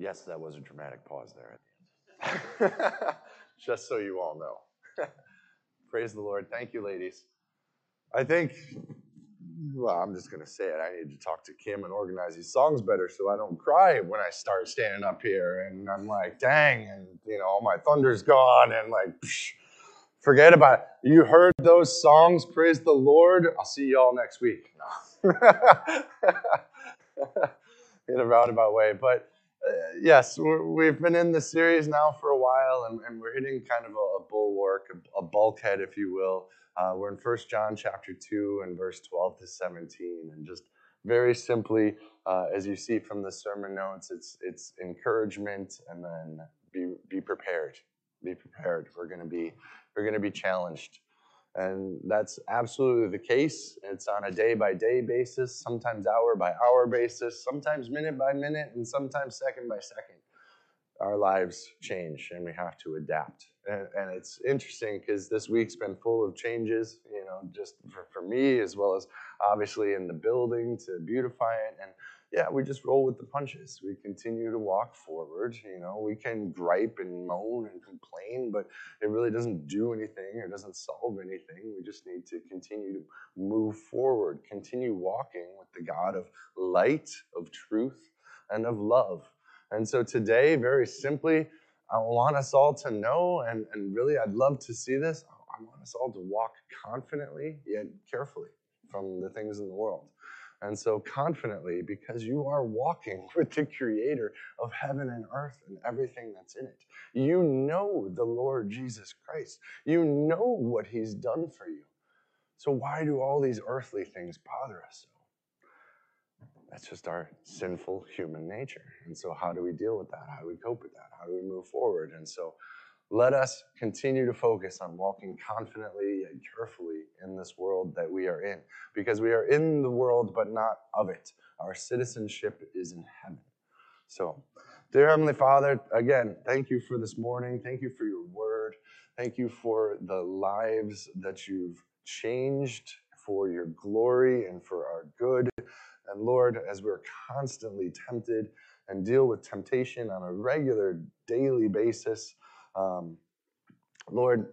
Yes, that was a dramatic pause there at the end. Just so you all know. Praise the Lord. Thank you, ladies. I think, well, I'm just going to say it. I need to talk to Kim and organize these songs better so I don't cry when I start standing up here. And I'm like, dang, and, you know, all my thunder's gone. And like, psh, forget about it. You heard those songs. Praise the Lord. I'll see y'all next week. In a roundabout way. But uh, yes, we have been in this series now for a while, and, and we're hitting kind of a, a bulwark, a, a, bulkhead, if you will. Uh, we're in First John chapter 2 and verse 12 to 17. And just very simply, uh, as you see from the sermon notes, it's, it's encouragement and then be, be prepared. Be prepared. We're going to be, we're going to be challenged. And that's absolutely the case. It's on a day by day basis, sometimes hour by hour basis, sometimes minute by minute, and sometimes second by second. Our lives change and we have to adapt. And, and it's interesting because this week's been full of changes, you know, just for, for me as well as obviously in the building to beautify it. And yeah, we just roll with the punches. We continue to walk forward. You know, we can gripe and moan and complain, but it really doesn't do anything. or doesn't solve anything. We just need to continue to move forward, continue walking with the God of light, of truth, and of love. And so today, very simply, I want us all to know, and, and really, I'd love to see this. I want us all to walk confidently yet carefully from the things in the world. And so confidently, because you are walking with the creator of heaven and earth and everything that's in it. You know the Lord Jesus Christ. You know what he's done for you. So why do all these earthly things bother us so? That's just our sinful human nature. And so how do we deal with that? How do we cope with that? How do we move forward? And so let us continue to focus on walking confidently and carefully in this world that we are in, because we are in the world but not of it. Our citizenship is in heaven. So, dear Heavenly Father, again, thank you for this morning. Thank you for your word. Thank you for the lives that you've changed for your glory and for our good. And Lord, as we're constantly tempted and deal with temptation on a regular, daily basis, um, Lord,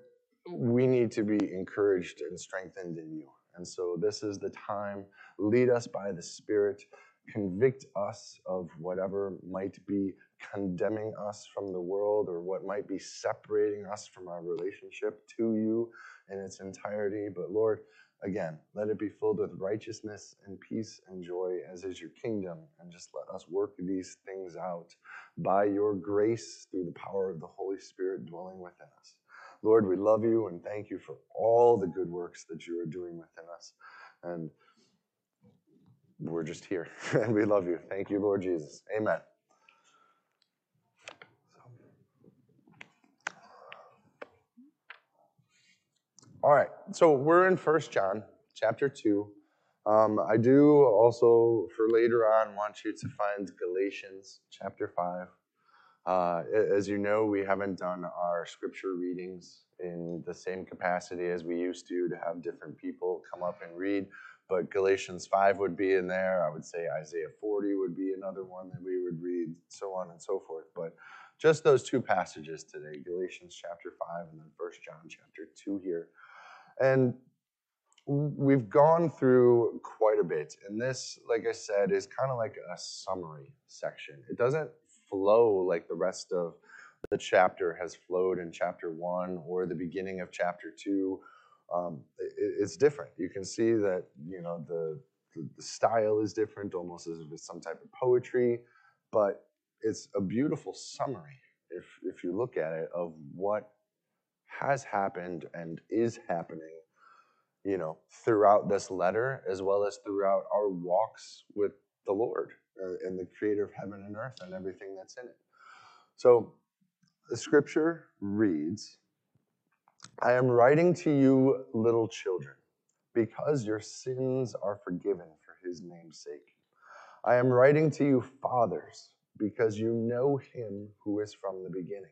we need to be encouraged and strengthened in you. And so this is the time. Lead us by the Spirit. Convict us of whatever might be condemning us from the world or what might be separating us from our relationship to you in its entirety. But Lord, again, let it be filled with righteousness and peace and joy, as is your kingdom. And just let us work these things out by your grace through the power of the Holy Spirit dwelling within us. Lord, we love you and thank you for all the good works that you are doing within us. And we're just here and we love you. Thank you, Lord Jesus. Amen. All right, so we're in First John chapter 2. Um, I do also, for later on, want you to find Galatians chapter 5. Uh, as you know, we haven't done our scripture readings in the same capacity as we used to, to have different people come up and read. But Galatians 5 would be in there. I would say Isaiah 40 would be another one that we would read, so on and so forth. But just those two passages today Galatians chapter 5 and then First John chapter 2 here. And we've gone through quite a bit. And this, like I said, is kind of like a summary section. It doesn't flow like the rest of the chapter has flowed in chapter one or the beginning of chapter two. Um, it, it's different. You can see that you know the, the style is different, almost as if it's some type of poetry, but it's a beautiful summary if if you look at it of what has happened and is happening you know throughout this letter as well as throughout our walks with the lord uh, and the creator of heaven and earth and everything that's in it. So the scripture reads i am writing to you little children because your sins are forgiven for his name's sake. I am writing to you fathers because you know him who is from the beginning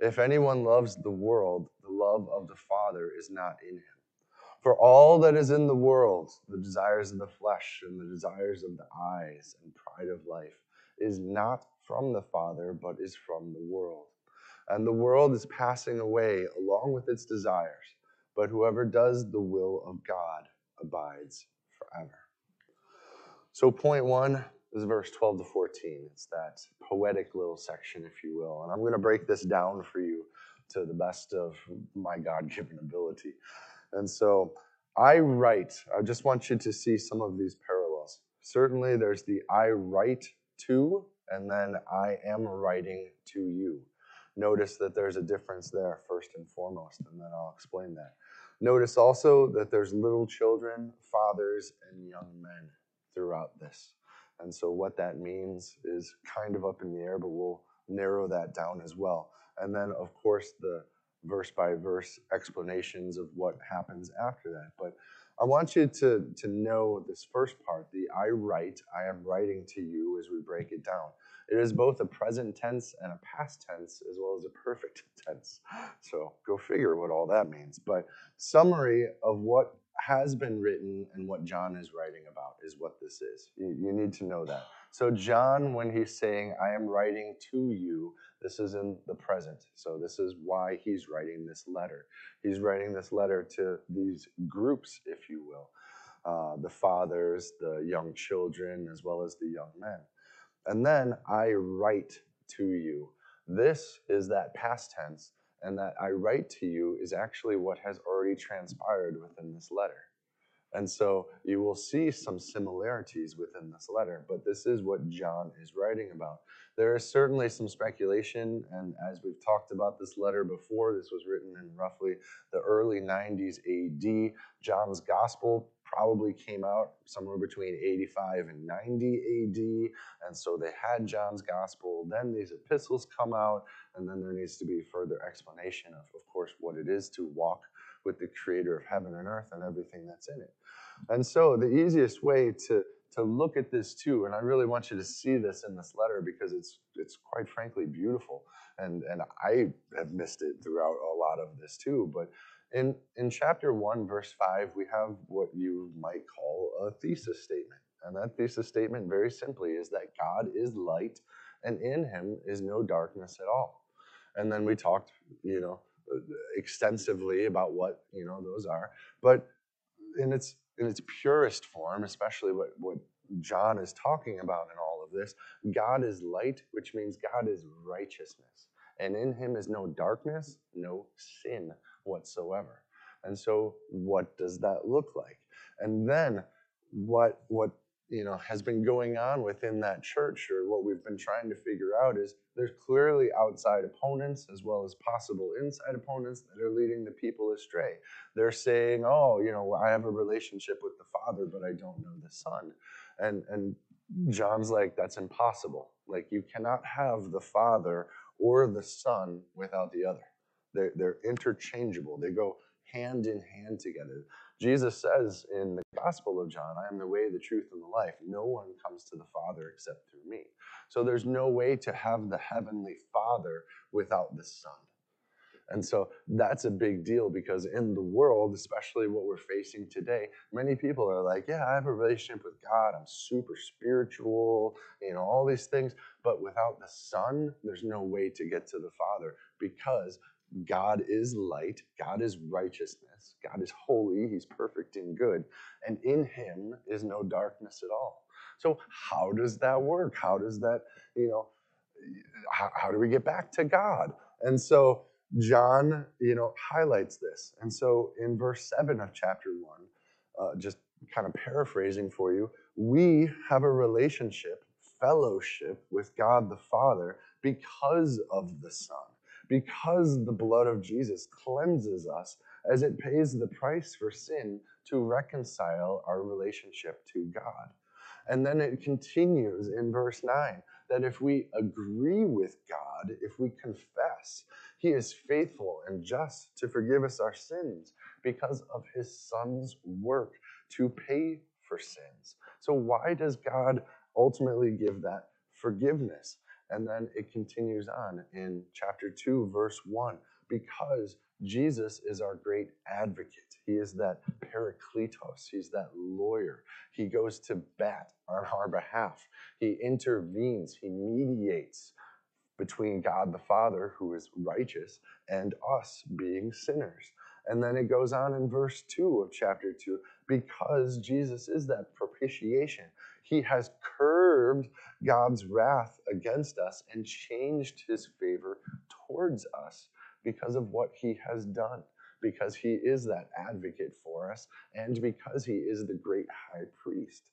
If anyone loves the world, the love of the Father is not in him. For all that is in the world, the desires of the flesh and the desires of the eyes and pride of life, is not from the Father, but is from the world. And the world is passing away along with its desires, but whoever does the will of God abides forever. So, point one is verse 12 to 14. It's that poetic little section, if you will. And I'm going to break this down for you to the best of my God given ability. And so, I write, I just want you to see some of these parallels. Certainly, there's the I write to, and then I am writing to you. Notice that there's a difference there, first and foremost, and then I'll explain that. Notice also that there's little children, fathers, and young men throughout this. And so, what that means is kind of up in the air, but we'll narrow that down as well. And then, of course, the verse by verse explanations of what happens after that. But I want you to, to know this first part the I write, I am writing to you as we break it down. It is both a present tense and a past tense as well as a perfect tense. So go figure what all that means. But summary of what has been written and what John is writing about is what this is. You, you need to know that. So, John, when he's saying, I am writing to you, this is in the present. So, this is why he's writing this letter. He's writing this letter to these groups, if you will uh, the fathers, the young children, as well as the young men. And then I write to you. This is that past tense, and that I write to you is actually what has already transpired within this letter. And so you will see some similarities within this letter, but this is what John is writing about. There is certainly some speculation, and as we've talked about this letter before, this was written in roughly the early 90s AD. John's gospel probably came out somewhere between 85 and 90 AD. And so they had John's gospel. Then these epistles come out, and then there needs to be further explanation of, of course, what it is to walk with the creator of heaven and earth and everything that's in it. And so the easiest way to to look at this too, and I really want you to see this in this letter because it's it's quite frankly beautiful, and and I have missed it throughout a lot of this too. But in in chapter one, verse five, we have what you might call a thesis statement, and that thesis statement, very simply, is that God is light, and in Him is no darkness at all. And then we talked, you know, extensively about what you know those are, but in its in its purest form, especially what, what John is talking about in all of this, God is light, which means God is righteousness. And in him is no darkness, no sin whatsoever. And so, what does that look like? And then, what, what you know has been going on within that church or what we've been trying to figure out is there's clearly outside opponents as well as possible inside opponents that are leading the people astray they're saying oh you know i have a relationship with the father but i don't know the son and and john's like that's impossible like you cannot have the father or the son without the other they're, they're interchangeable they go hand in hand together Jesus says in the Gospel of John, I am the way, the truth, and the life. No one comes to the Father except through me. So there's no way to have the Heavenly Father without the Son. And so that's a big deal because in the world, especially what we're facing today, many people are like, Yeah, I have a relationship with God. I'm super spiritual, you know, all these things. But without the Son, there's no way to get to the Father because God is light, God is righteousness, God is holy, He's perfect and good, and in Him is no darkness at all. So, how does that work? How does that, you know, how, how do we get back to God? And so, John, you know, highlights this. And so, in verse 7 of chapter 1, uh, just kind of paraphrasing for you, we have a relationship, fellowship with God the Father because of the Son because the blood of Jesus cleanses us as it pays the price for sin to reconcile our relationship to God. And then it continues in verse 9 that if we agree with God, if we confess, He is faithful and just to forgive us our sins because of His Son's work to pay for sins. So, why does God ultimately give that forgiveness? And then it continues on in chapter 2, verse 1 because Jesus is our great advocate. He is that parakletos. He's that lawyer. He goes to bat on our behalf. He intervenes. He mediates between God the Father, who is righteous, and us being sinners. And then it goes on in verse 2 of chapter 2 because Jesus is that propitiation. He has curbed God's wrath against us and changed his favor towards us because of what he has done, because he is that advocate for us, and because he is the great high priest.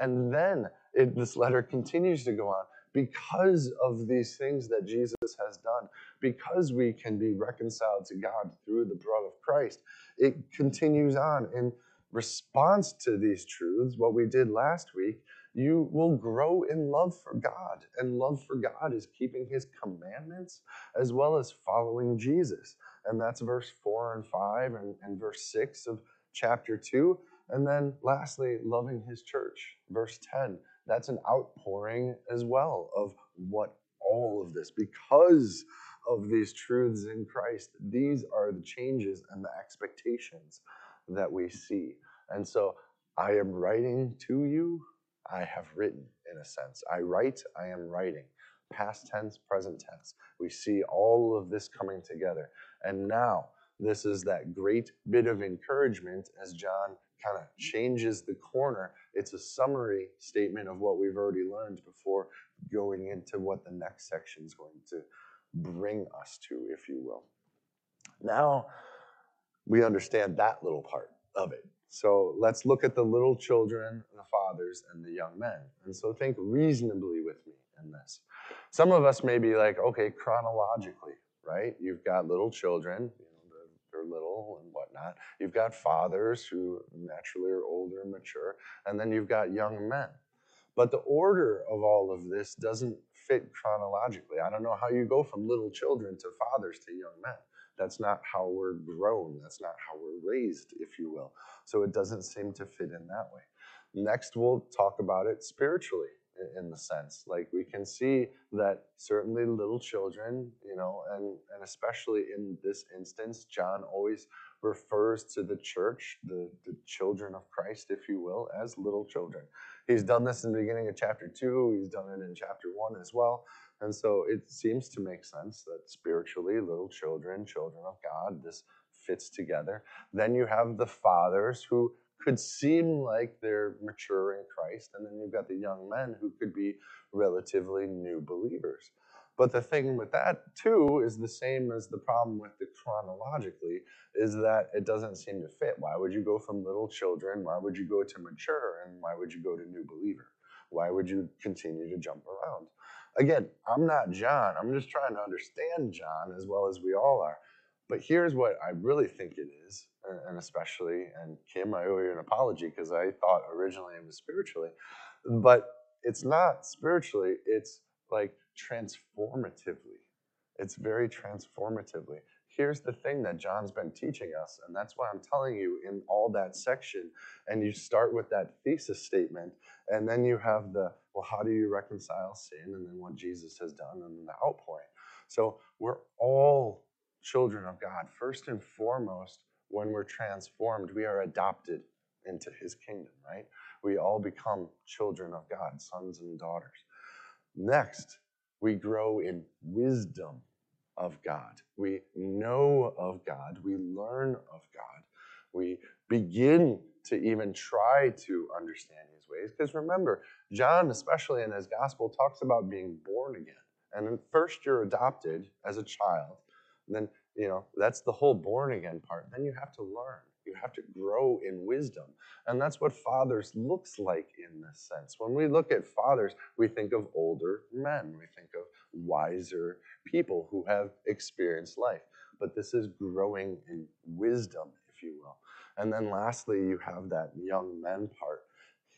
And then it, this letter continues to go on because of these things that Jesus has done, because we can be reconciled to God through the blood of Christ, it continues on in response to these truths, what we did last week, you will grow in love for God. And love for God is keeping his commandments as well as following Jesus. And that's verse 4 and 5 and, and verse 6 of chapter 2. And then lastly, loving his church, verse 10. That's an outpouring as well of what all of this, because of these truths in Christ, these are the changes and the expectations that we see. And so I am writing to you I have written, in a sense. I write, I am writing. Past tense, present tense. We see all of this coming together. And now, this is that great bit of encouragement as John kind of changes the corner. It's a summary statement of what we've already learned before going into what the next section is going to bring us to, if you will. Now, we understand that little part of it. So let's look at the little children, the fathers, and the young men. And so think reasonably with me in this. Some of us may be like, okay, chronologically, right? You've got little children, you know, they're, they're little and whatnot. You've got fathers who naturally are older and mature, and then you've got young men. But the order of all of this doesn't fit chronologically. I don't know how you go from little children to fathers to young men. That's not how we're grown. That's not how we're raised, if you will. So it doesn't seem to fit in that way. Next, we'll talk about it spiritually in the sense like we can see that certainly little children you know and and especially in this instance john always refers to the church the the children of christ if you will as little children he's done this in the beginning of chapter 2 he's done it in chapter 1 as well and so it seems to make sense that spiritually, little children, children of God, this fits together. Then you have the fathers who could seem like they're mature in Christ. And then you've got the young men who could be relatively new believers. But the thing with that, too, is the same as the problem with the chronologically, is that it doesn't seem to fit. Why would you go from little children? Why would you go to mature? And why would you go to new believer? Why would you continue to jump around? Again, I'm not John. I'm just trying to understand John as well as we all are. But here's what I really think it is, and especially, and Kim, I owe you an apology because I thought originally it was spiritually, but it's not spiritually, it's like transformatively. It's very transformatively. Here's the thing that John's been teaching us, and that's why I'm telling you in all that section. And you start with that thesis statement, and then you have the well, how do you reconcile sin? And then what Jesus has done, and then the outpouring. So we're all children of God. First and foremost, when we're transformed, we are adopted into his kingdom, right? We all become children of God, sons and daughters. Next, we grow in wisdom of God. We know of God. We learn of God. We begin to even try to understand his ways. Because remember, John, especially in his gospel, talks about being born again. And first you're adopted as a child. Then, you know, that's the whole born again part. Then you have to learn. You have to grow in wisdom. And that's what fathers looks like in this sense. When we look at fathers, we think of older men. We think of wiser people who have experienced life. But this is growing in wisdom, if you will. And then lastly, you have that young men part.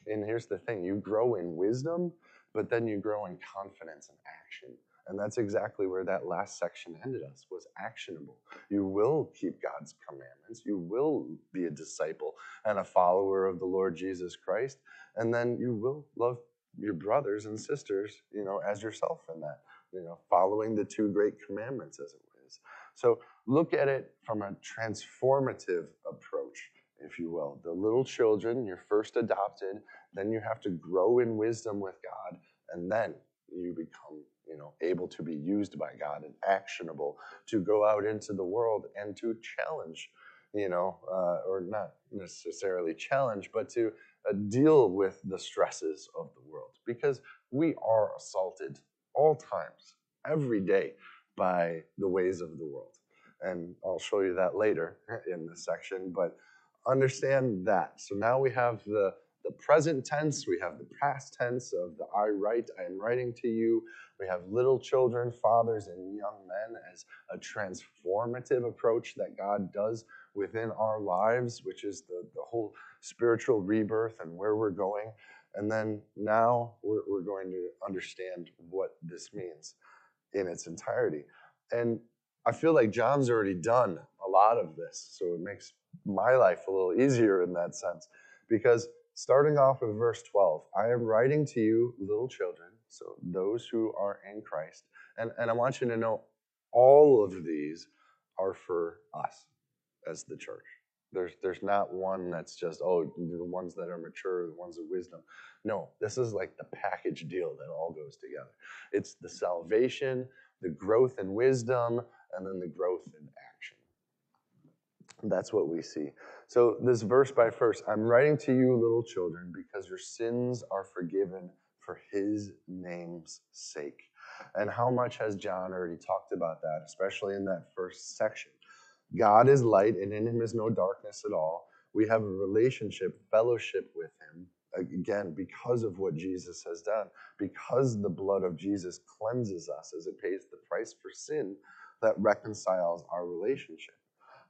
And here's the thing you grow in wisdom, but then you grow in confidence and action. And that's exactly where that last section ended us was actionable. You will keep God's commandments. You will be a disciple and a follower of the Lord Jesus Christ. And then you will love your brothers and sisters, you know, as yourself in that, you know, following the two great commandments as it is. So look at it from a transformative approach, if you will. The little children, you're first adopted, then you have to grow in wisdom with God, and then you become you know able to be used by god and actionable to go out into the world and to challenge you know uh, or not necessarily challenge but to uh, deal with the stresses of the world. Because we are assaulted all times every day by the ways of the world. And i'll show you that later in this section but understand that. So now we have the the present tense, we have the past tense of the I write, I am writing to you. We have little children, fathers, and young men as a transformative approach that God does within our lives, which is the, the whole spiritual rebirth and where we're going. And then now we're, we're going to understand what this means in its entirety. And I feel like John's already done a lot of this, so it makes my life a little easier in that sense because starting off with verse 12 I am writing to you, little children, so those who are in Christ. And, and I want you to know all of these are for us as the church. There's, there's not one that's just, oh, the ones that are mature, the ones of wisdom. No, this is like the package deal that all goes together. It's the salvation, the growth in wisdom, and then the growth in action. That's what we see. So, this verse by verse I'm writing to you, little children, because your sins are forgiven for his name's sake. And how much has John already talked about that, especially in that first section? God is light, and in him is no darkness at all. We have a relationship, fellowship with him, again, because of what Jesus has done, because the blood of Jesus cleanses us as it pays the price for sin that reconciles our relationship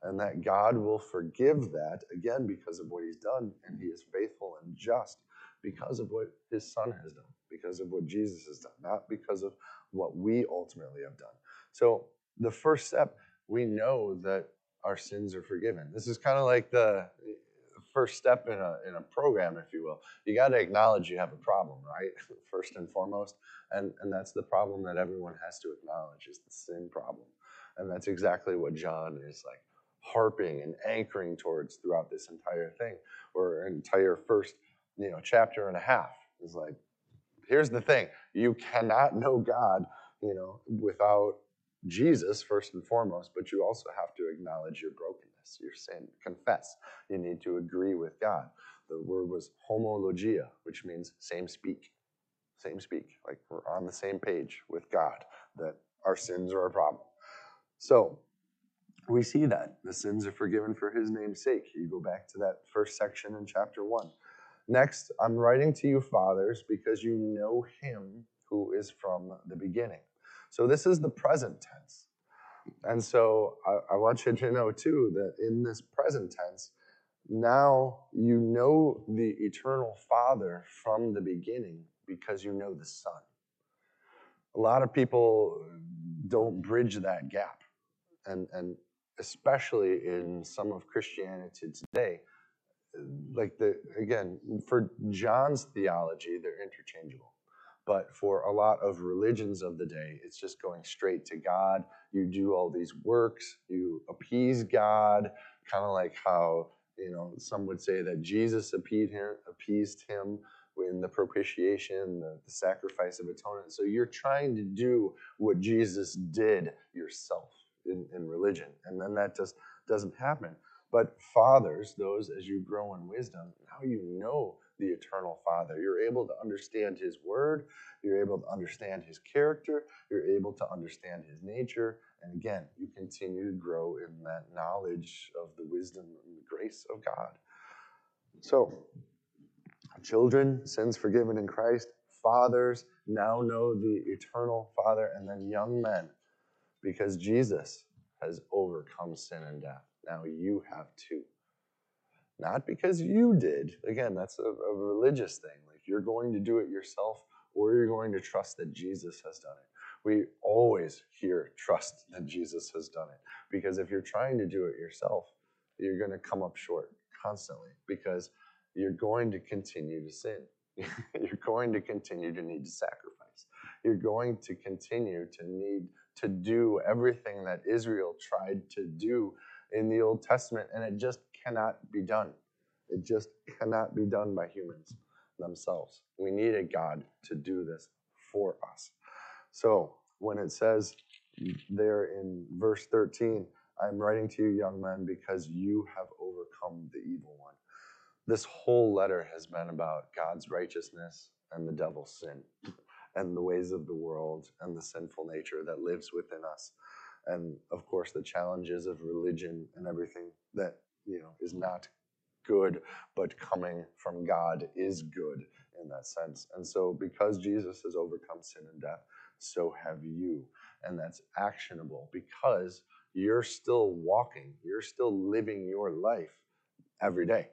and that God will forgive that again because of what he's done, and he is faithful and just because of what his son has done, because of what Jesus has done, not because of what we ultimately have done. So, the first step, we know that our sins are forgiven. This is kind of like the first step in a, in a program, if you will. You got to acknowledge you have a problem, right? First and foremost. And, and that's the problem that everyone has to acknowledge is the sin problem. And that's exactly what John is like harping and anchoring towards throughout this entire thing, or entire first, you know, chapter and a half. Is like, here's the thing: you cannot know God, you know, without Jesus first and foremost, but you also have to acknowledge your brokenness, your sin, confess. You need to agree with God. The word was homologia, which means same speak, same speak. Like we're on the same page with God that our sins are a problem. So we see that the sins are forgiven for his name's sake. You go back to that first section in chapter 1. Next, I'm writing to you, fathers, because you know him who is from the beginning. So this is the present tense. And so I, I want you to know, too, that in this present tense, now you know the eternal Father from the beginning because you know the Son. A lot of people don't bridge that gap. And, and especially in some of Christianity today, like the again for John's theology, they're interchangeable. But for a lot of religions of the day, it's just going straight to God. You do all these works, you appease God, kind of like how you know some would say that Jesus appeased him, appeased him in the propitiation, the, the sacrifice of atonement. So you're trying to do what Jesus did yourself in, in religion. And then that just doesn't happen. But fathers, those as you grow in wisdom, now you know the eternal Father. You're able to understand His Word. You're able to understand His character. You're able to understand His nature. And again, you continue to grow in that knowledge of the wisdom and the grace of God. So, children, sins forgiven in Christ. Fathers now know the eternal Father. And then young men, because Jesus has overcome sin and death. Now you have too. Not because you did. Again, that's a, a religious thing. Like you're going to do it yourself or you're going to trust that Jesus has done it. We always hear trust that Jesus has done it. Because if you're trying to do it yourself, you're going to come up short constantly because you're going to continue to sin. you're going to continue to need to sacrifice. You're going to continue to need to do everything that Israel tried to do in the Old Testament, and it just cannot be done. It just cannot be done by humans themselves. We need a God to do this for us. So when it says there in verse 13, I'm writing to you, young men, because you have overcome the evil one. This whole letter has been about God's righteousness and the devil's sin and the ways of the world and the sinful nature that lives within us. And of course, the challenges of religion and everything that, you know, is not good, but coming from God is good in that sense. And so, because Jesus has overcome sin and death, so have you. And that's actionable because you're still walking, you're still living your life every day.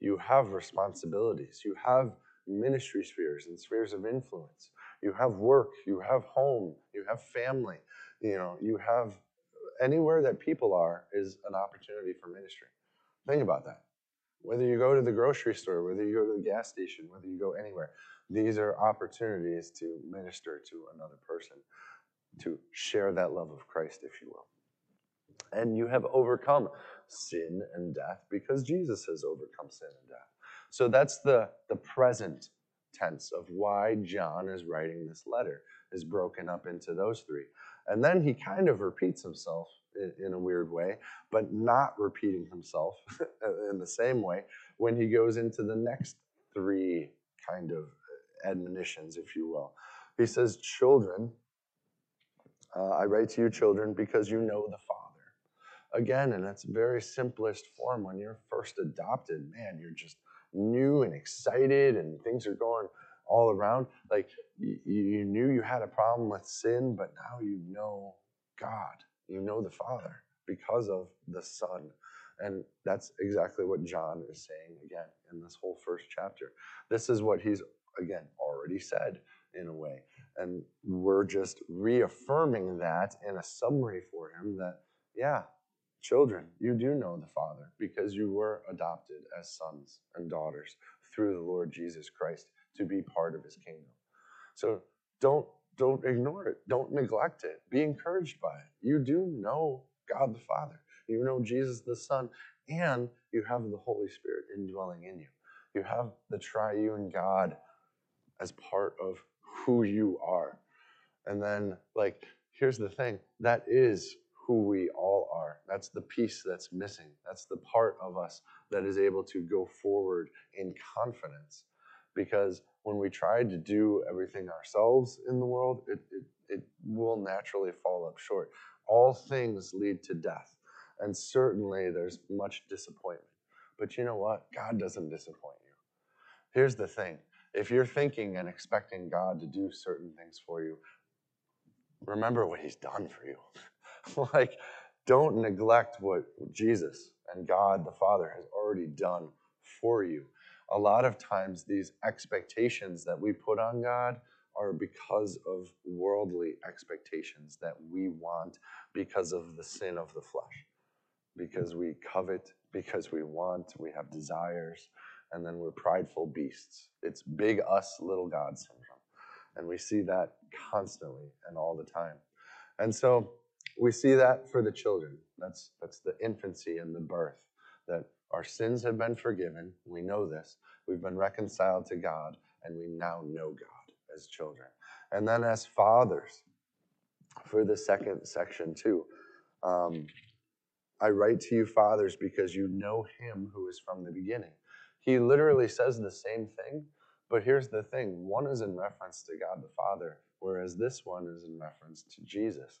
You have responsibilities, you have ministry spheres and spheres of influence. You have work, you have home, you have family, you know, you have anywhere that people are is an opportunity for ministry. Think about that. Whether you go to the grocery store, whether you go to the gas station, whether you go anywhere, these are opportunities to minister to another person, to share that love of Christ, if you will. And you have overcome sin and death because Jesus has overcome sin and death. So that's the, the present tense of why John is writing this letter, is broken up into those three. And then he kind of repeats himself in, in a weird way, but not repeating himself in the same way when he goes into the next three kind of admonitions, if you will. He says, Children, uh, I write to you, children, because you know the Father. Again, in its very simplest form, when you're first adopted, man, you're just new and excited, and things are going all around. Like you, you knew you had a problem with sin, but now you know God. You know the Father because of the Son. And that's exactly what John is saying again in this whole first chapter. This is what he's again, already said in a way. And we're just reaffirming that in a summary for him that, yeah, children, you do know the Father because you were adopted as sons and daughters through the Lord Jesus Christ to be part of his kingdom. So don't don't ignore it. Don't neglect it. Be encouraged by it. You do know God the Father. You know Jesus the Son, and you have the Holy Spirit indwelling in you. You have the triune God as part of who you are. And then, like, here's the thing that is who we all are. That's the piece that's missing. That's the part of us that is able to go forward in confidence. Because when we try to do everything ourselves in the world, it, it, it will naturally fall up short. All things lead to death. And certainly there's much disappointment. But you know what? God doesn't disappoint you. Here's the thing if you're thinking and expecting God to do certain things for you, remember what He's done for you. like, don't neglect what Jesus and God the Father has already done for you. A lot of times, these expectations that we put on God are because of worldly expectations that we want because of the sin of the flesh, because we covet, because we want, we have desires and then we're prideful beasts. It's big us, little God syndrome. And we see that constantly and all the time. And so we see that for the children. That's, that's the infancy and the birth, that our sins have been forgiven. We know this. We've been reconciled to God, and we now know God as children. And then as fathers, for the second section, too. Um, I write to you, fathers, because you know him who is from the beginning. He literally says the same thing, but here's the thing one is in reference to God the Father, whereas this one is in reference to Jesus.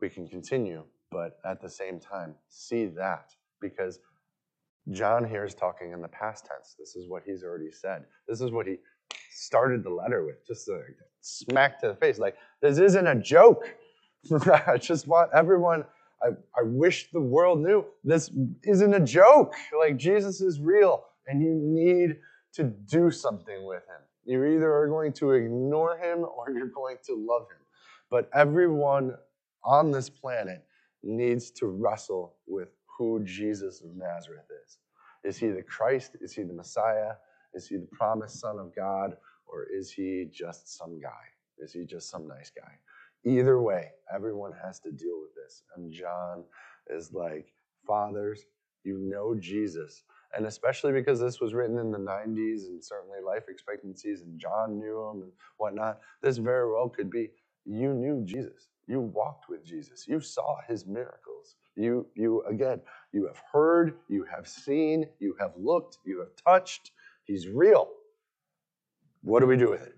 We can continue, but at the same time, see that because John here is talking in the past tense. This is what he's already said. This is what he started the letter with, just a smack to the face. Like, this isn't a joke. I just want everyone, I, I wish the world knew this isn't a joke. Like, Jesus is real, and you need to do something with him. You either are going to ignore him or you're going to love him. But everyone on this planet needs to wrestle with who Jesus of Nazareth is. Is he the Christ? Is he the Messiah? Is he the promised Son of God? Or is he just some guy? Is he just some nice guy? Either way, everyone has to deal with this. And John is like, Fathers, you know Jesus. And especially because this was written in the 90s and certainly life expectancies, and John knew him and whatnot, this very well could be you knew Jesus. You walked with Jesus. You saw his miracles. You, you again, you have heard, you have seen, you have looked, you have touched. He's real. What do we do with it?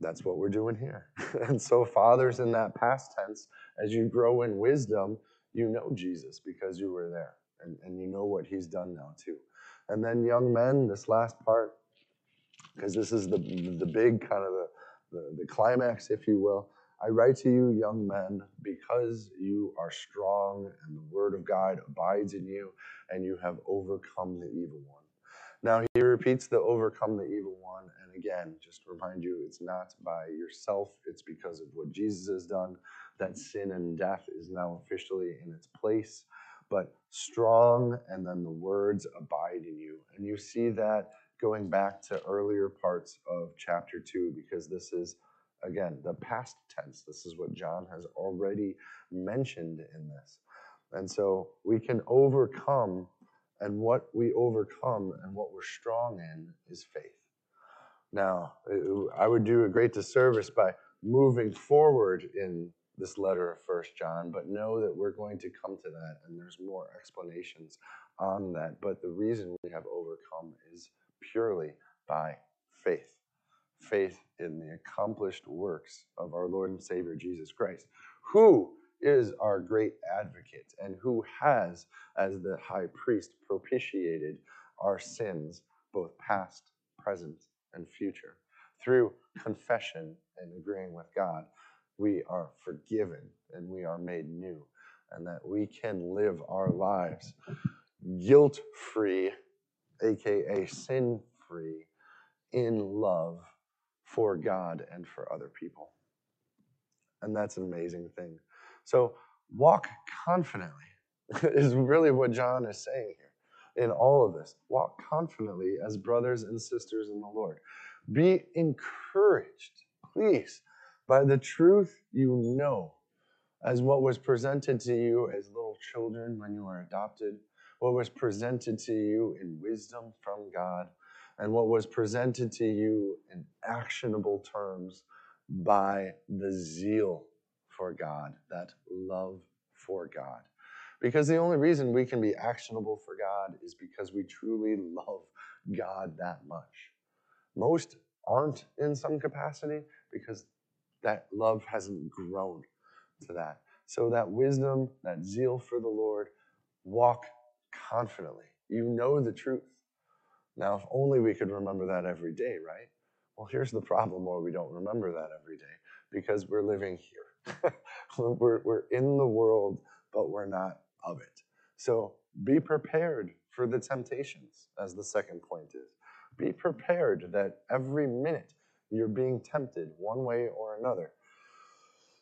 That's what we're doing here. and so, fathers, in that past tense, as you grow in wisdom, you know Jesus because you were there and, and you know what he's done now, too. And then, young men, this last part, because this is the, the big kind of the, the, the climax, if you will. I write to you, young men, because you are strong and the word of God abides in you and you have overcome the evil one. Now he repeats the overcome the evil one. And again, just to remind you, it's not by yourself, it's because of what Jesus has done that sin and death is now officially in its place. But strong, and then the words abide in you. And you see that going back to earlier parts of chapter 2, because this is, again, the past tense. This is what John has already mentioned in this. And so we can overcome and what we overcome and what we're strong in is faith. Now, I would do a great disservice by moving forward in this letter of First John, but know that we're going to come to that, and there's more explanations on that. But the reason we have overcome is purely by faith faith in the accomplished works of our Lord and Savior Jesus Christ, who is our great advocate and who has, as the high priest, propitiated our sins, both past, present, and future. Through confession and agreeing with God, we are forgiven and we are made new, and that we can live our lives guilt free, aka sin free, in love for God and for other people. And that's an amazing thing. So walk confidently is really what John is saying here in all of this. Walk confidently as brothers and sisters in the Lord. Be encouraged, please, by the truth you know, as what was presented to you as little children when you were adopted, what was presented to you in wisdom from God, and what was presented to you in actionable terms by the zeal for God, that love for God. Because the only reason we can be actionable for God is because we truly love God that much. Most aren't in some capacity because that love hasn't grown to that. So, that wisdom, that zeal for the Lord, walk confidently. You know the truth. Now, if only we could remember that every day, right? Well, here's the problem where we don't remember that every day because we're living here. we're, we're in the world, but we're not of it. So be prepared for the temptations, as the second point is. Be prepared that every minute you're being tempted one way or another.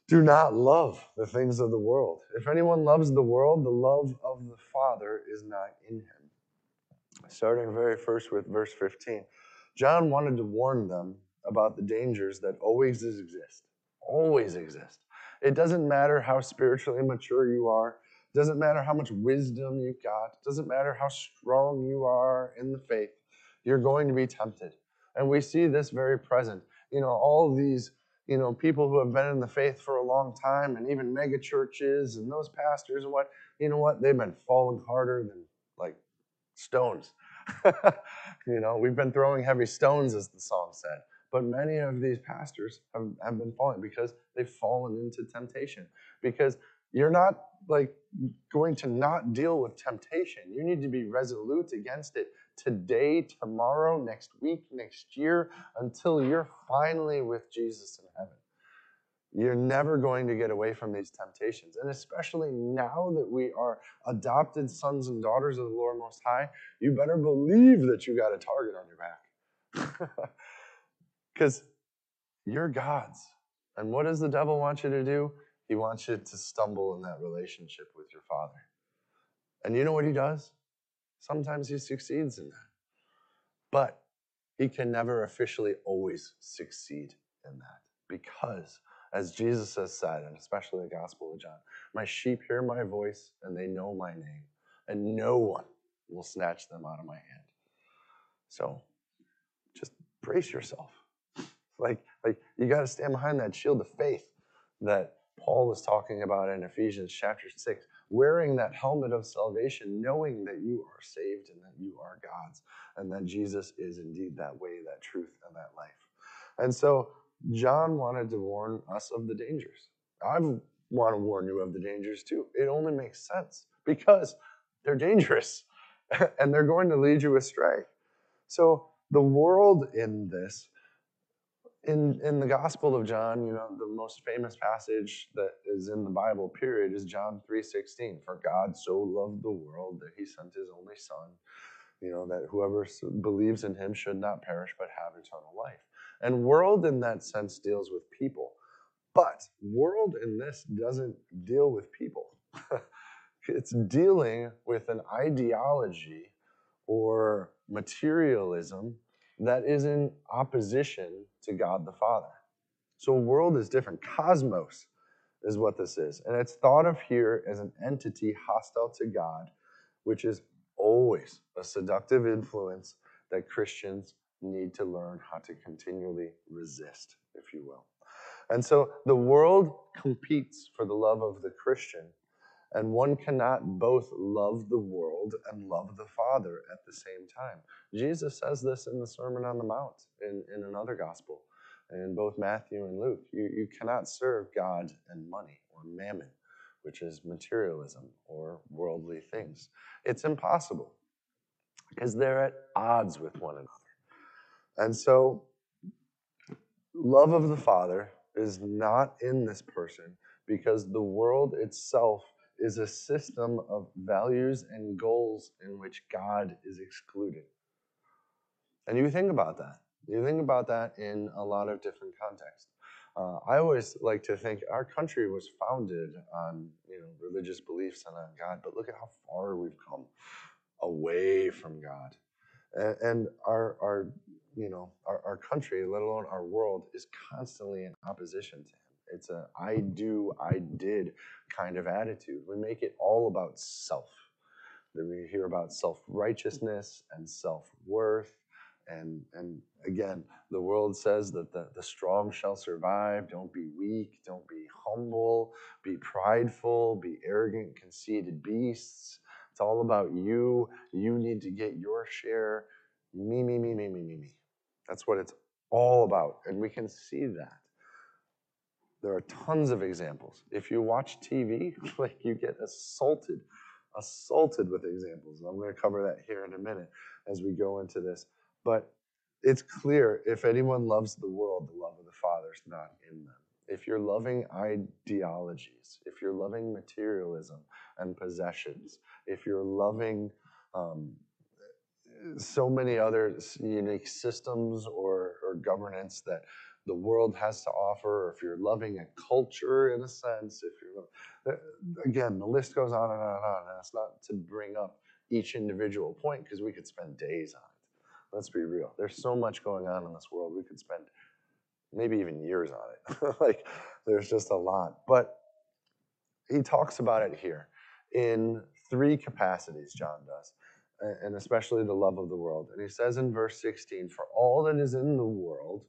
Do not love the things of the world. If anyone loves the world, the love of the Father is not in him. Starting very first with verse 15, John wanted to warn them about the dangers that always exist, always exist it doesn't matter how spiritually mature you are. It doesn't matter how much wisdom you've got. It doesn't matter how strong you are in the faith. You're going to be tempted. And we see this very present. You know, all these, you know, people who have been in the faith for a long time and even mega churches and those pastors and what, you know what? They've been falling harder than stones. you know, we've been throwing heavy stones, as the song said. But many of these pastors have, have been falling because they've fallen into temptation. Because you're not like going to not deal with temptation. You need to be resolute against it today, tomorrow, next week, next year, until you're finally with Jesus in heaven. You're never going to get away from these temptations. And especially now that we are adopted sons and daughters of the Lord Most High, you better believe that you got a target on your back. Because you're God's. And what does the devil want you to do? He wants you to stumble in that relationship with your Father. And you know what he does? Sometimes he succeeds in that. But he can never officially always succeed in that because as Jesus has said, and especially the Gospel of John, my sheep hear my voice and they know my name, and no one will snatch them out of my hand. So just brace yourself. Like, like you got to stand behind that shield of faith that Paul was talking about in Ephesians chapter 6, wearing that helmet of salvation, knowing that you are saved and that you are God's, and that Jesus is indeed that way, that truth, and that life. And so John wanted to warn us of the dangers. I want to warn you of the dangers too. It only makes sense because they're dangerous and they're going to lead you astray. So, the world in this, in, in the Gospel of John, you know, the most famous passage that is in the Bible, period, is John 3.16. For God so loved the world that he sent his only son, you know, that whoever believes in him should not perish but have eternal life. And world in that sense deals with people. But world in this doesn't deal with people. it's dealing with an ideology or materialism that is in opposition to God the Father. So world is different. Cosmos is what this is. And it's thought of here as an entity hostile to God, which is always a seductive influence that Christians need to learn how to continually resist, if you will. And so the world competes for the love of the Christian, and one cannot both love the world and love the Father at the same time. Jesus says this in the Sermon on the Mount in, in another gospel, in both Matthew and Luke. You, you cannot serve God and money or mammon, which is materialism or worldly things. It's impossible because they're at odds with one another. And so, love of the Father is not in this person because the world itself is a system of values and goals in which God is excluded. And you think about that. You think about that in a lot of different contexts. Uh, I always like to think our country was founded on you know religious beliefs and on God, but look at how far we've come away from God, and, and our our you know, our, our country, let alone our world, is constantly in opposition to him. It's a I do, I did kind of attitude. We make it all about self. Then we hear about self righteousness and self worth. And, and again, the world says that the, the strong shall survive. Don't be weak. Don't be humble. Be prideful. Be arrogant, conceited beasts. It's all about you. You need to get your share. Me, me, me, me, me, me, me. That's what it's all about. And we can see that. There are tons of examples. If you watch TV, like you get assaulted, assaulted with examples. I'm going to cover that here in a minute as we go into this. But it's clear if anyone loves the world, the love of the Father is not in them. If you're loving ideologies, if you're loving materialism and possessions, if you're loving um, so many other unique systems or, or governance that the world has to offer, if you're loving a culture in a sense, if you're, again, the list goes on and on and on. And it's not to bring up each individual point because we could spend days on it. Let's be real. There's so much going on in this world. We could spend maybe even years on it. like, there's just a lot. But he talks about it here in three capacities, John does and especially the love of the world. And he says in verse 16, For all that is in the world,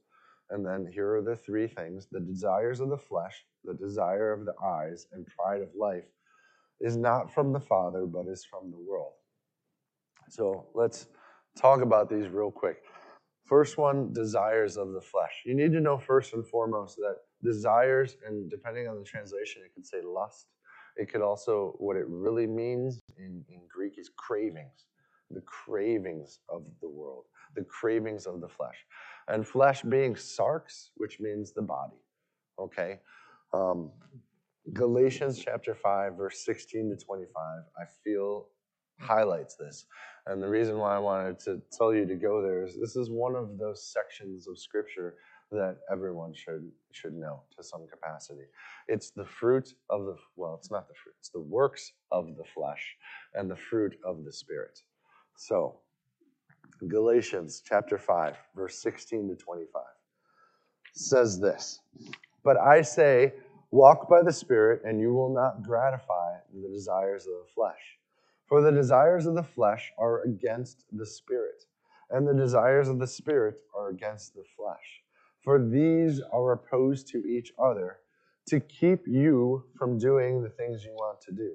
and then here are the three things the desires of the flesh, the desire of the eyes, and pride of life is not from the Father, but is from the world. So let's talk about these real quick. First one, desires of the flesh. You need to know first and foremost that desires, and depending on the translation, it could say lust. It could also, what it really means in, in Greek is cravings, the cravings of the world, the cravings of the flesh. And flesh being sarx, which means the body. Okay? Um, Galatians chapter 5, verse 16 to 25, I feel highlights this. And the reason why I wanted to tell you to go there is this is one of those sections of scripture that everyone should should know to some capacity. It's the fruit of the well, it's not the fruit, it's the works of the flesh and the fruit of the spirit. So, Galatians chapter 5, verse 16 to 25 says this. But I say, walk by the spirit and you will not gratify the desires of the flesh. For the desires of the flesh are against the spirit, and the desires of the spirit are against the flesh. For these are opposed to each other to keep you from doing the things you want to do.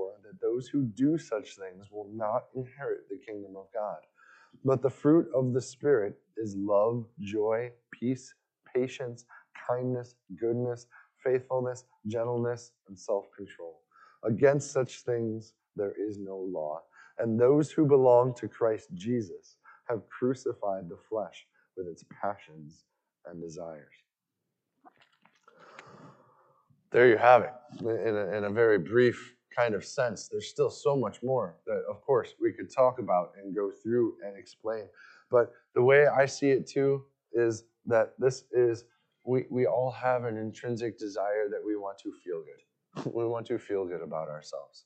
those who do such things will not inherit the kingdom of God. But the fruit of the Spirit is love, joy, peace, patience, kindness, goodness, faithfulness, gentleness, and self control. Against such things there is no law. And those who belong to Christ Jesus have crucified the flesh with its passions and desires. There you have it. In a, in a very brief kind of sense, there's still so much more that, of course, we could talk about and go through and explain. But the way I see it too is that this is, we, we all have an intrinsic desire that we want to feel good. we want to feel good about ourselves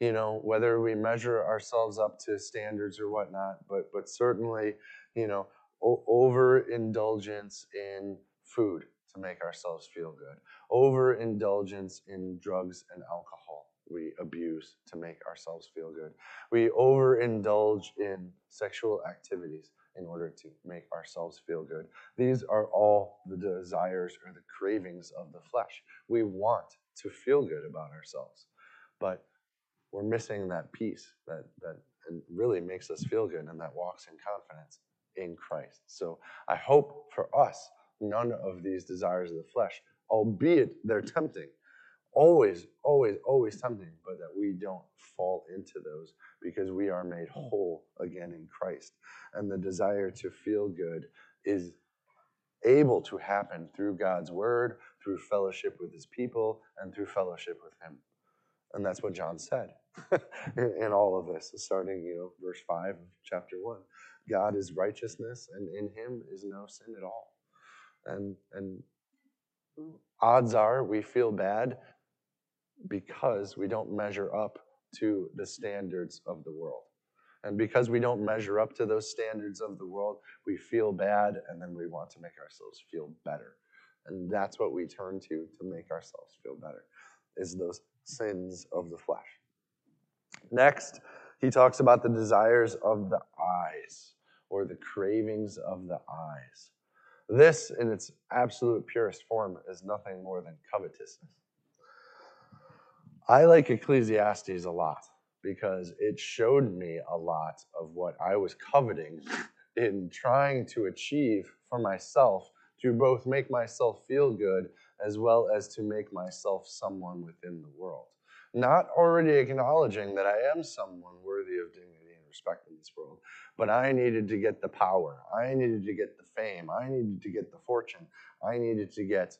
you know, whether we measure ourselves up to standards or whatnot, but but certainly, you know, o- overindulgence in food to make ourselves feel good, overindulgence in drugs and alcohol we abuse to make ourselves feel good. We overindulge in sexual activities in order to make ourselves feel good. These are all the desires or the cravings of the flesh. We want to feel good about ourselves. But we're missing that piece that that really makes us feel good and that walks in confidence in Christ. So I hope for us, none of these desires of the flesh, albeit they're tempting, always, always, always something, but that we don't fall into those because we are made whole again in Christ. And the desire to feel good is able to happen through God's word, through fellowship with his people, and through fellowship with him. And that's what John said in all of this, starting, you know, verse 5 of chapter 1. God is righteousness, and in him is no sin at all. And, and odds are we feel bad because we don't measure up to the standards of the world. And because we don't measure up to those standards of the world, we feel bad and then we want to make ourselves feel better. And that's what we turn to to make ourselves feel better, is those sins of the flesh. Next, he talks about the desires of the eyes or the cravings of the eyes. This, in its absolute purest form, is nothing more than covetousness. I like Ecclesiastes a lot because it showed me a lot of what I was coveting in trying to achieve for myself to both make myself feel good as well as to make myself someone within the world. Not already acknowledging that I am someone worthy of dignity and respect in this world, but I needed to get the power. I needed to get the fame. I needed to get the fortune. I needed to get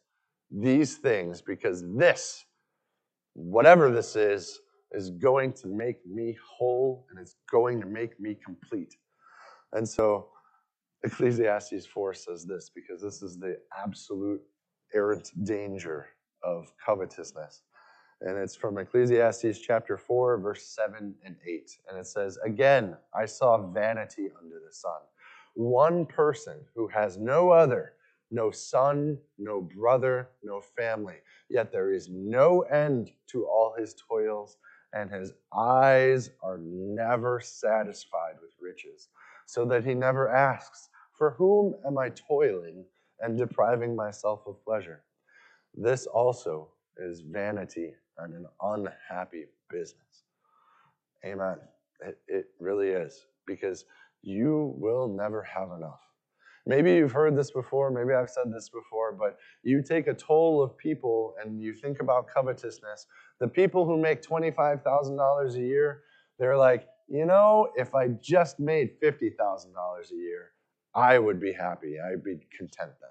these things because this, whatever this is, is going to make me whole and it's going to make me complete. And so Ecclesiastes 4 says this because this is the absolute errant danger of covetousness. And it's from Ecclesiastes chapter 4, verse 7 and 8. And it says, Again, I saw vanity under the sun, one person who has no other, no son, no brother, no family. Yet there is no end to all his toils, and his eyes are never satisfied with riches, so that he never asks, For whom am I toiling and depriving myself of pleasure? This also is vanity and an unhappy business. Amen. It, it really is, because you will never have enough. Maybe you've heard this before, maybe I've said this before, but you take a toll of people and you think about covetousness. The people who make $25,000 a year, they're like, you know, if I just made $50,000 a year, I would be happy. I'd be content then.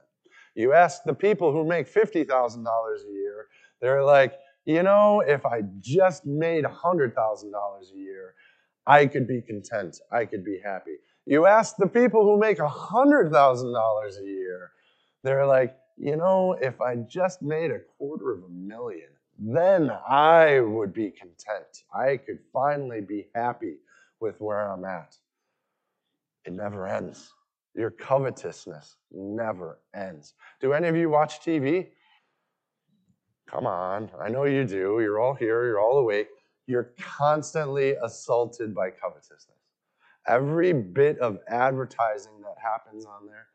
You ask the people who make $50,000 a year, they're like, you know, if I just made $100,000 a year, I could be content. I could be happy. You ask the people who make $100,000 a year, they're like, you know, if I just made a quarter of a million, then I would be content. I could finally be happy with where I'm at. It never ends. Your covetousness never ends. Do any of you watch TV? Come on, I know you do. You're all here, you're all awake. You're constantly assaulted by covetousness. Every bit of advertising that happens on there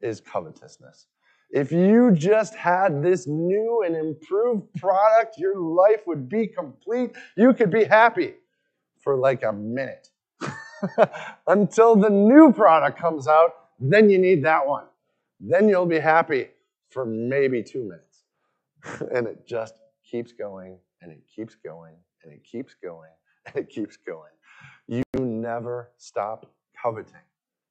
is covetousness. If you just had this new and improved product, your life would be complete. You could be happy for like a minute until the new product comes out. Then you need that one. Then you'll be happy for maybe two minutes. and it just keeps going and it keeps going and it keeps going and it keeps going. You never stop coveting.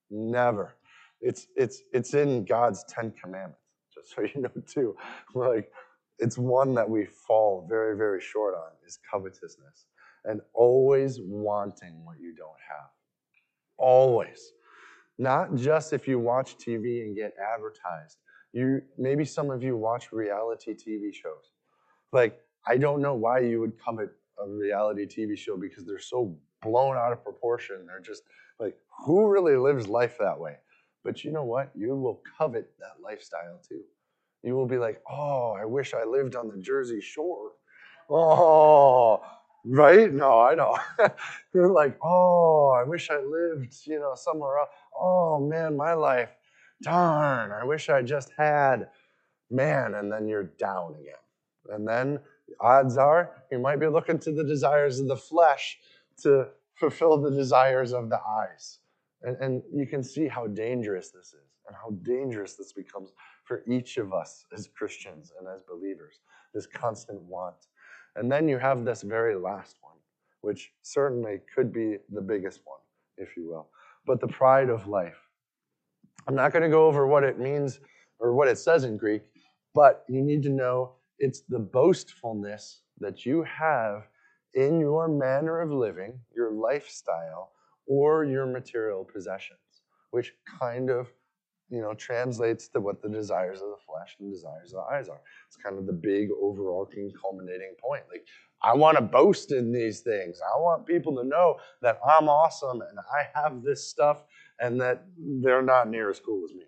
Never. It's it's it's in God's Ten Commandments, just so you know too. Like it's one that we fall very, very short on is covetousness. And always wanting what you don't have. Always. Not just if you watch TV and get advertised. You maybe some of you watch reality TV shows. Like, I don't know why you would covet a reality TV show because they're so blown out of proportion. They're just like, who really lives life that way? But you know what? You will covet that lifestyle too. You will be like, oh, I wish I lived on the Jersey Shore. Oh, right? No, I know. You're like, oh, I wish I lived, you know, somewhere else. Oh man, my life. Darn, I wish I just had. Man, and then you're down again. And then odds are you might be looking to the desires of the flesh to fulfill the desires of the eyes. And, and you can see how dangerous this is and how dangerous this becomes for each of us as Christians and as believers, this constant want. And then you have this very last one, which certainly could be the biggest one, if you will, but the pride of life. I'm not going to go over what it means or what it says in Greek, but you need to know it's the boastfulness that you have in your manner of living, your lifestyle, or your material possessions, which kind of you know translates to what the desires of the flesh and desires of the eyes are. It's kind of the big overarching culminating point. Like I want to boast in these things. I want people to know that I'm awesome and I have this stuff and that they're not near as cool as me.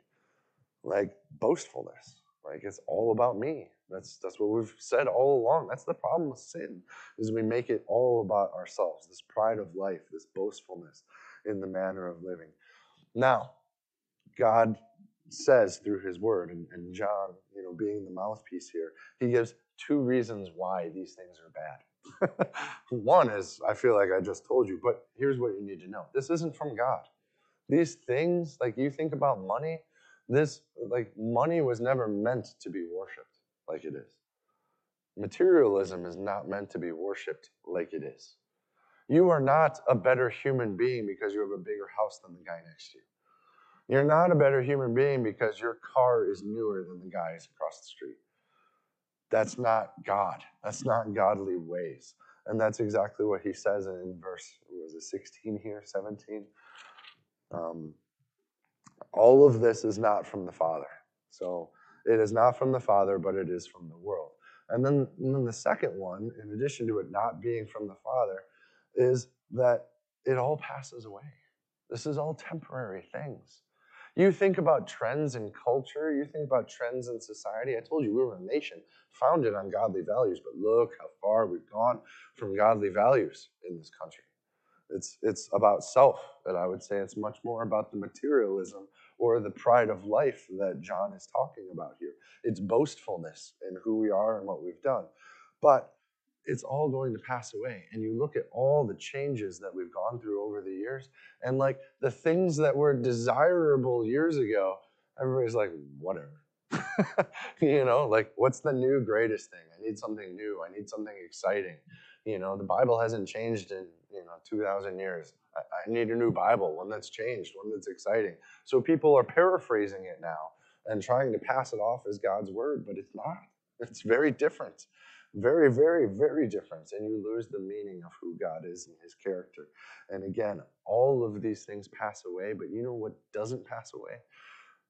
Like boastfulness. Like it's all about me. That's that's what we've said all along. That's the problem with sin, is we make it all about ourselves. This pride of life, this boastfulness in the manner of living. Now, God says through His Word, and, and John, you know, being the mouthpiece here, he gives two reasons why these things are bad. One is I feel like I just told you, but here's what you need to know: this isn't from God. These things, like you think about money, this like money was never meant to be worshipped like it is. Materialism is not meant to be worshiped like it is. You are not a better human being because you have a bigger house than the guy next to you. You're not a better human being because your car is newer than the guys across the street. That's not God. That's not godly ways. And that's exactly what he says in verse, was it 16 here, 17? Um, all of this is not from the Father. So it is not from the Father, but it is from the world. And then, and then the second one, in addition to it not being from the Father, is that it all passes away. This is all temporary things. You think about trends in culture, you think about trends in society. I told you we were a nation founded on godly values, but look how far we've gone from godly values in this country. It's, it's about self, and I would say it's much more about the materialism or the pride of life that John is talking about here. It's boastfulness in who we are and what we've done. But it's all going to pass away. And you look at all the changes that we've gone through over the years, and like the things that were desirable years ago, everybody's like, whatever. you know, like what's the new greatest thing? I need something new. I need something exciting. You know, the Bible hasn't changed in, you know, 2,000 years. I, need a new Bible, one that's changed, one that's exciting. So people are paraphrasing it now and trying to pass it off as God's word, but it's not. It's very different. Very, very, very different. And you lose the meaning of who God is and his character. And again, all of these things pass away, but you know what doesn't pass away?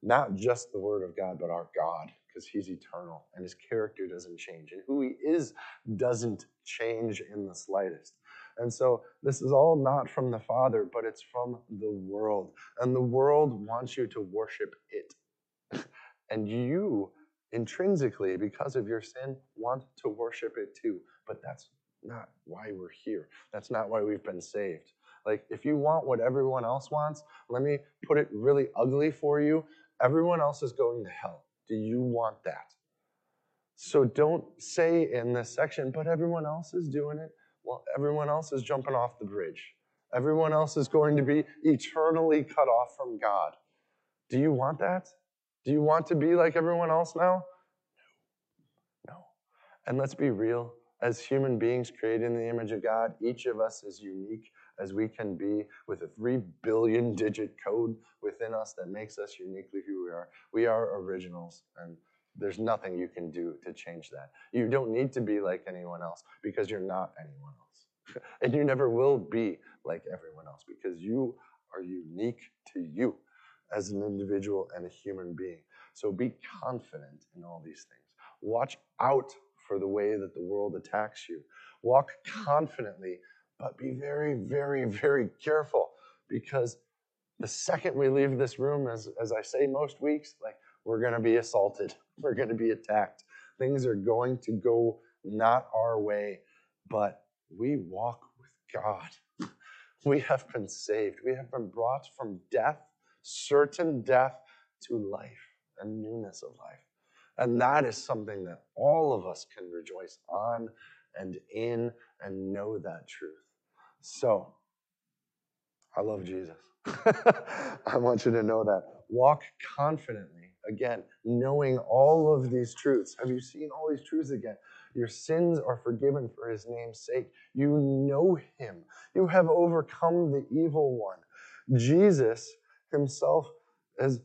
Not just the word of God, but our God, because he's eternal and his character doesn't change. And who he is doesn't change in the slightest. And so this is all not from the Father, but it's from the world. And the world wants you to worship it. and you intrinsically, because of your sin, want to worship it too. But that's not why we're here. That's not why we've been saved. Like, if you want what everyone else wants, let me put it really ugly for you. Everyone else is going to hell. Do you want that? So don't say in this section, but everyone else is doing it. Well, everyone else is jumping off the bridge. Everyone else is going to be eternally cut off from God. Do you want that? Do you want to be like everyone else now? No. No. And let's be real. As human beings created in the image of God, each of us is unique as we can be with a three billion digit code within us that makes us uniquely who we are. We are originals, and there's nothing you can do to change that. You don't need to be like anyone else because you're not anyone else. and you never will be like everyone else because you are unique to you as an individual and a human being. So be confident in all these things. Watch out for the way that the world attacks you. Walk confidently, but be very, very, very careful because the second we leave this room, as, as I say most weeks, like we're going to be assaulted, we're going to be attacked. Things are going to go not our way, but we walk with God. We have been saved. We have been brought from death certain death to life and newness of life. And that is something that all of us can rejoice on and in and know that truth. So, I love Jesus. I want you to know that. Walk confidently. Again, knowing all of these truths. Have you seen all these truths again? Your sins are forgiven for his name's sake. You know him. You have overcome the evil one. Jesus himself has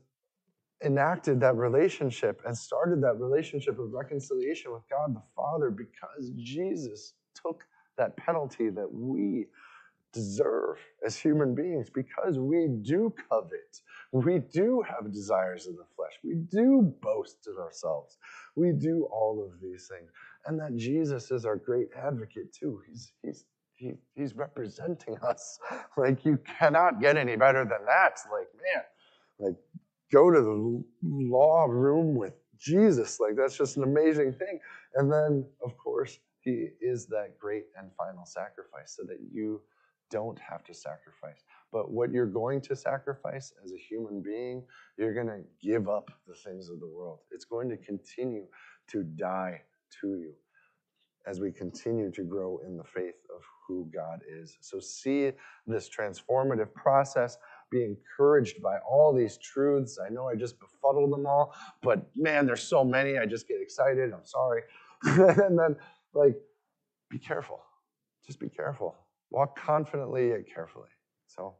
enacted that relationship and started that relationship of reconciliation with God the Father because Jesus took that penalty that we deserve as human beings because we do covet. We do have desires of the flesh. We do boast in ourselves. We do all of these things. And that Jesus is our great advocate too. He's, he's he, he's representing us. Like, you cannot get any better than that. Like, man, like, go to the law room with Jesus. Like, that's just an amazing thing. And then, of course, he is that great and final sacrifice so that you don't have to sacrifice. But what you're going to sacrifice as a human being, you're going to give up the things of the world. It's going to continue to die to you as we continue to grow in the faith of who God is. So see this transformative process. Be encouraged by all these truths. I know I just befuddled them all, but man, there's so many. I just get excited. I'm sorry. and then, like, be careful. Just be careful. Walk confidently and carefully. So,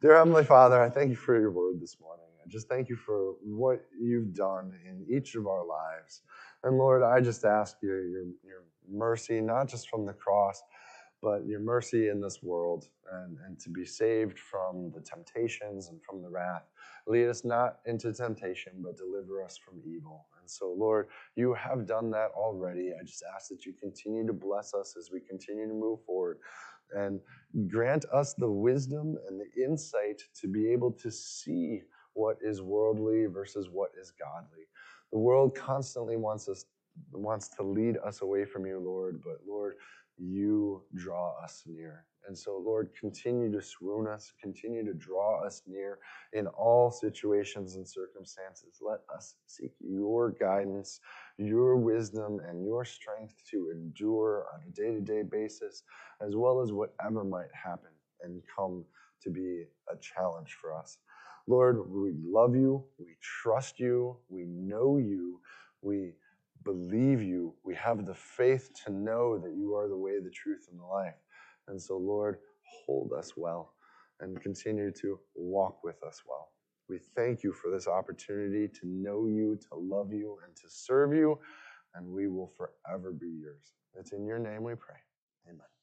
dear Heavenly Father, I thank you for your word this morning. I just thank you for what you've done in each of our lives. And Lord, I just ask you your, your mercy, not just from the cross, but your mercy in this world and, and to be saved from the temptations and from the wrath. Lead us not into temptation, but deliver us from evil. And so, Lord, you have done that already. I just ask that you continue to bless us as we continue to move forward and grant us the wisdom and the insight to be able to see what is worldly versus what is godly. The world constantly wants us wants to lead us away from you, Lord, but Lord, you draw us near. And so, Lord, continue to swoon us, continue to draw us near in all situations and circumstances. Let us seek your guidance, your wisdom, and your strength to endure on a day to day basis, as well as whatever might happen and come to be a challenge for us. Lord, we love you, we trust you, we know you, we believe you, we have the faith to know that you are the way, the truth, and the life. And so, Lord, hold us well and continue to walk with us well. We thank you for this opportunity to know you, to love you, and to serve you, and we will forever be yours. It's in your name we pray. Amen.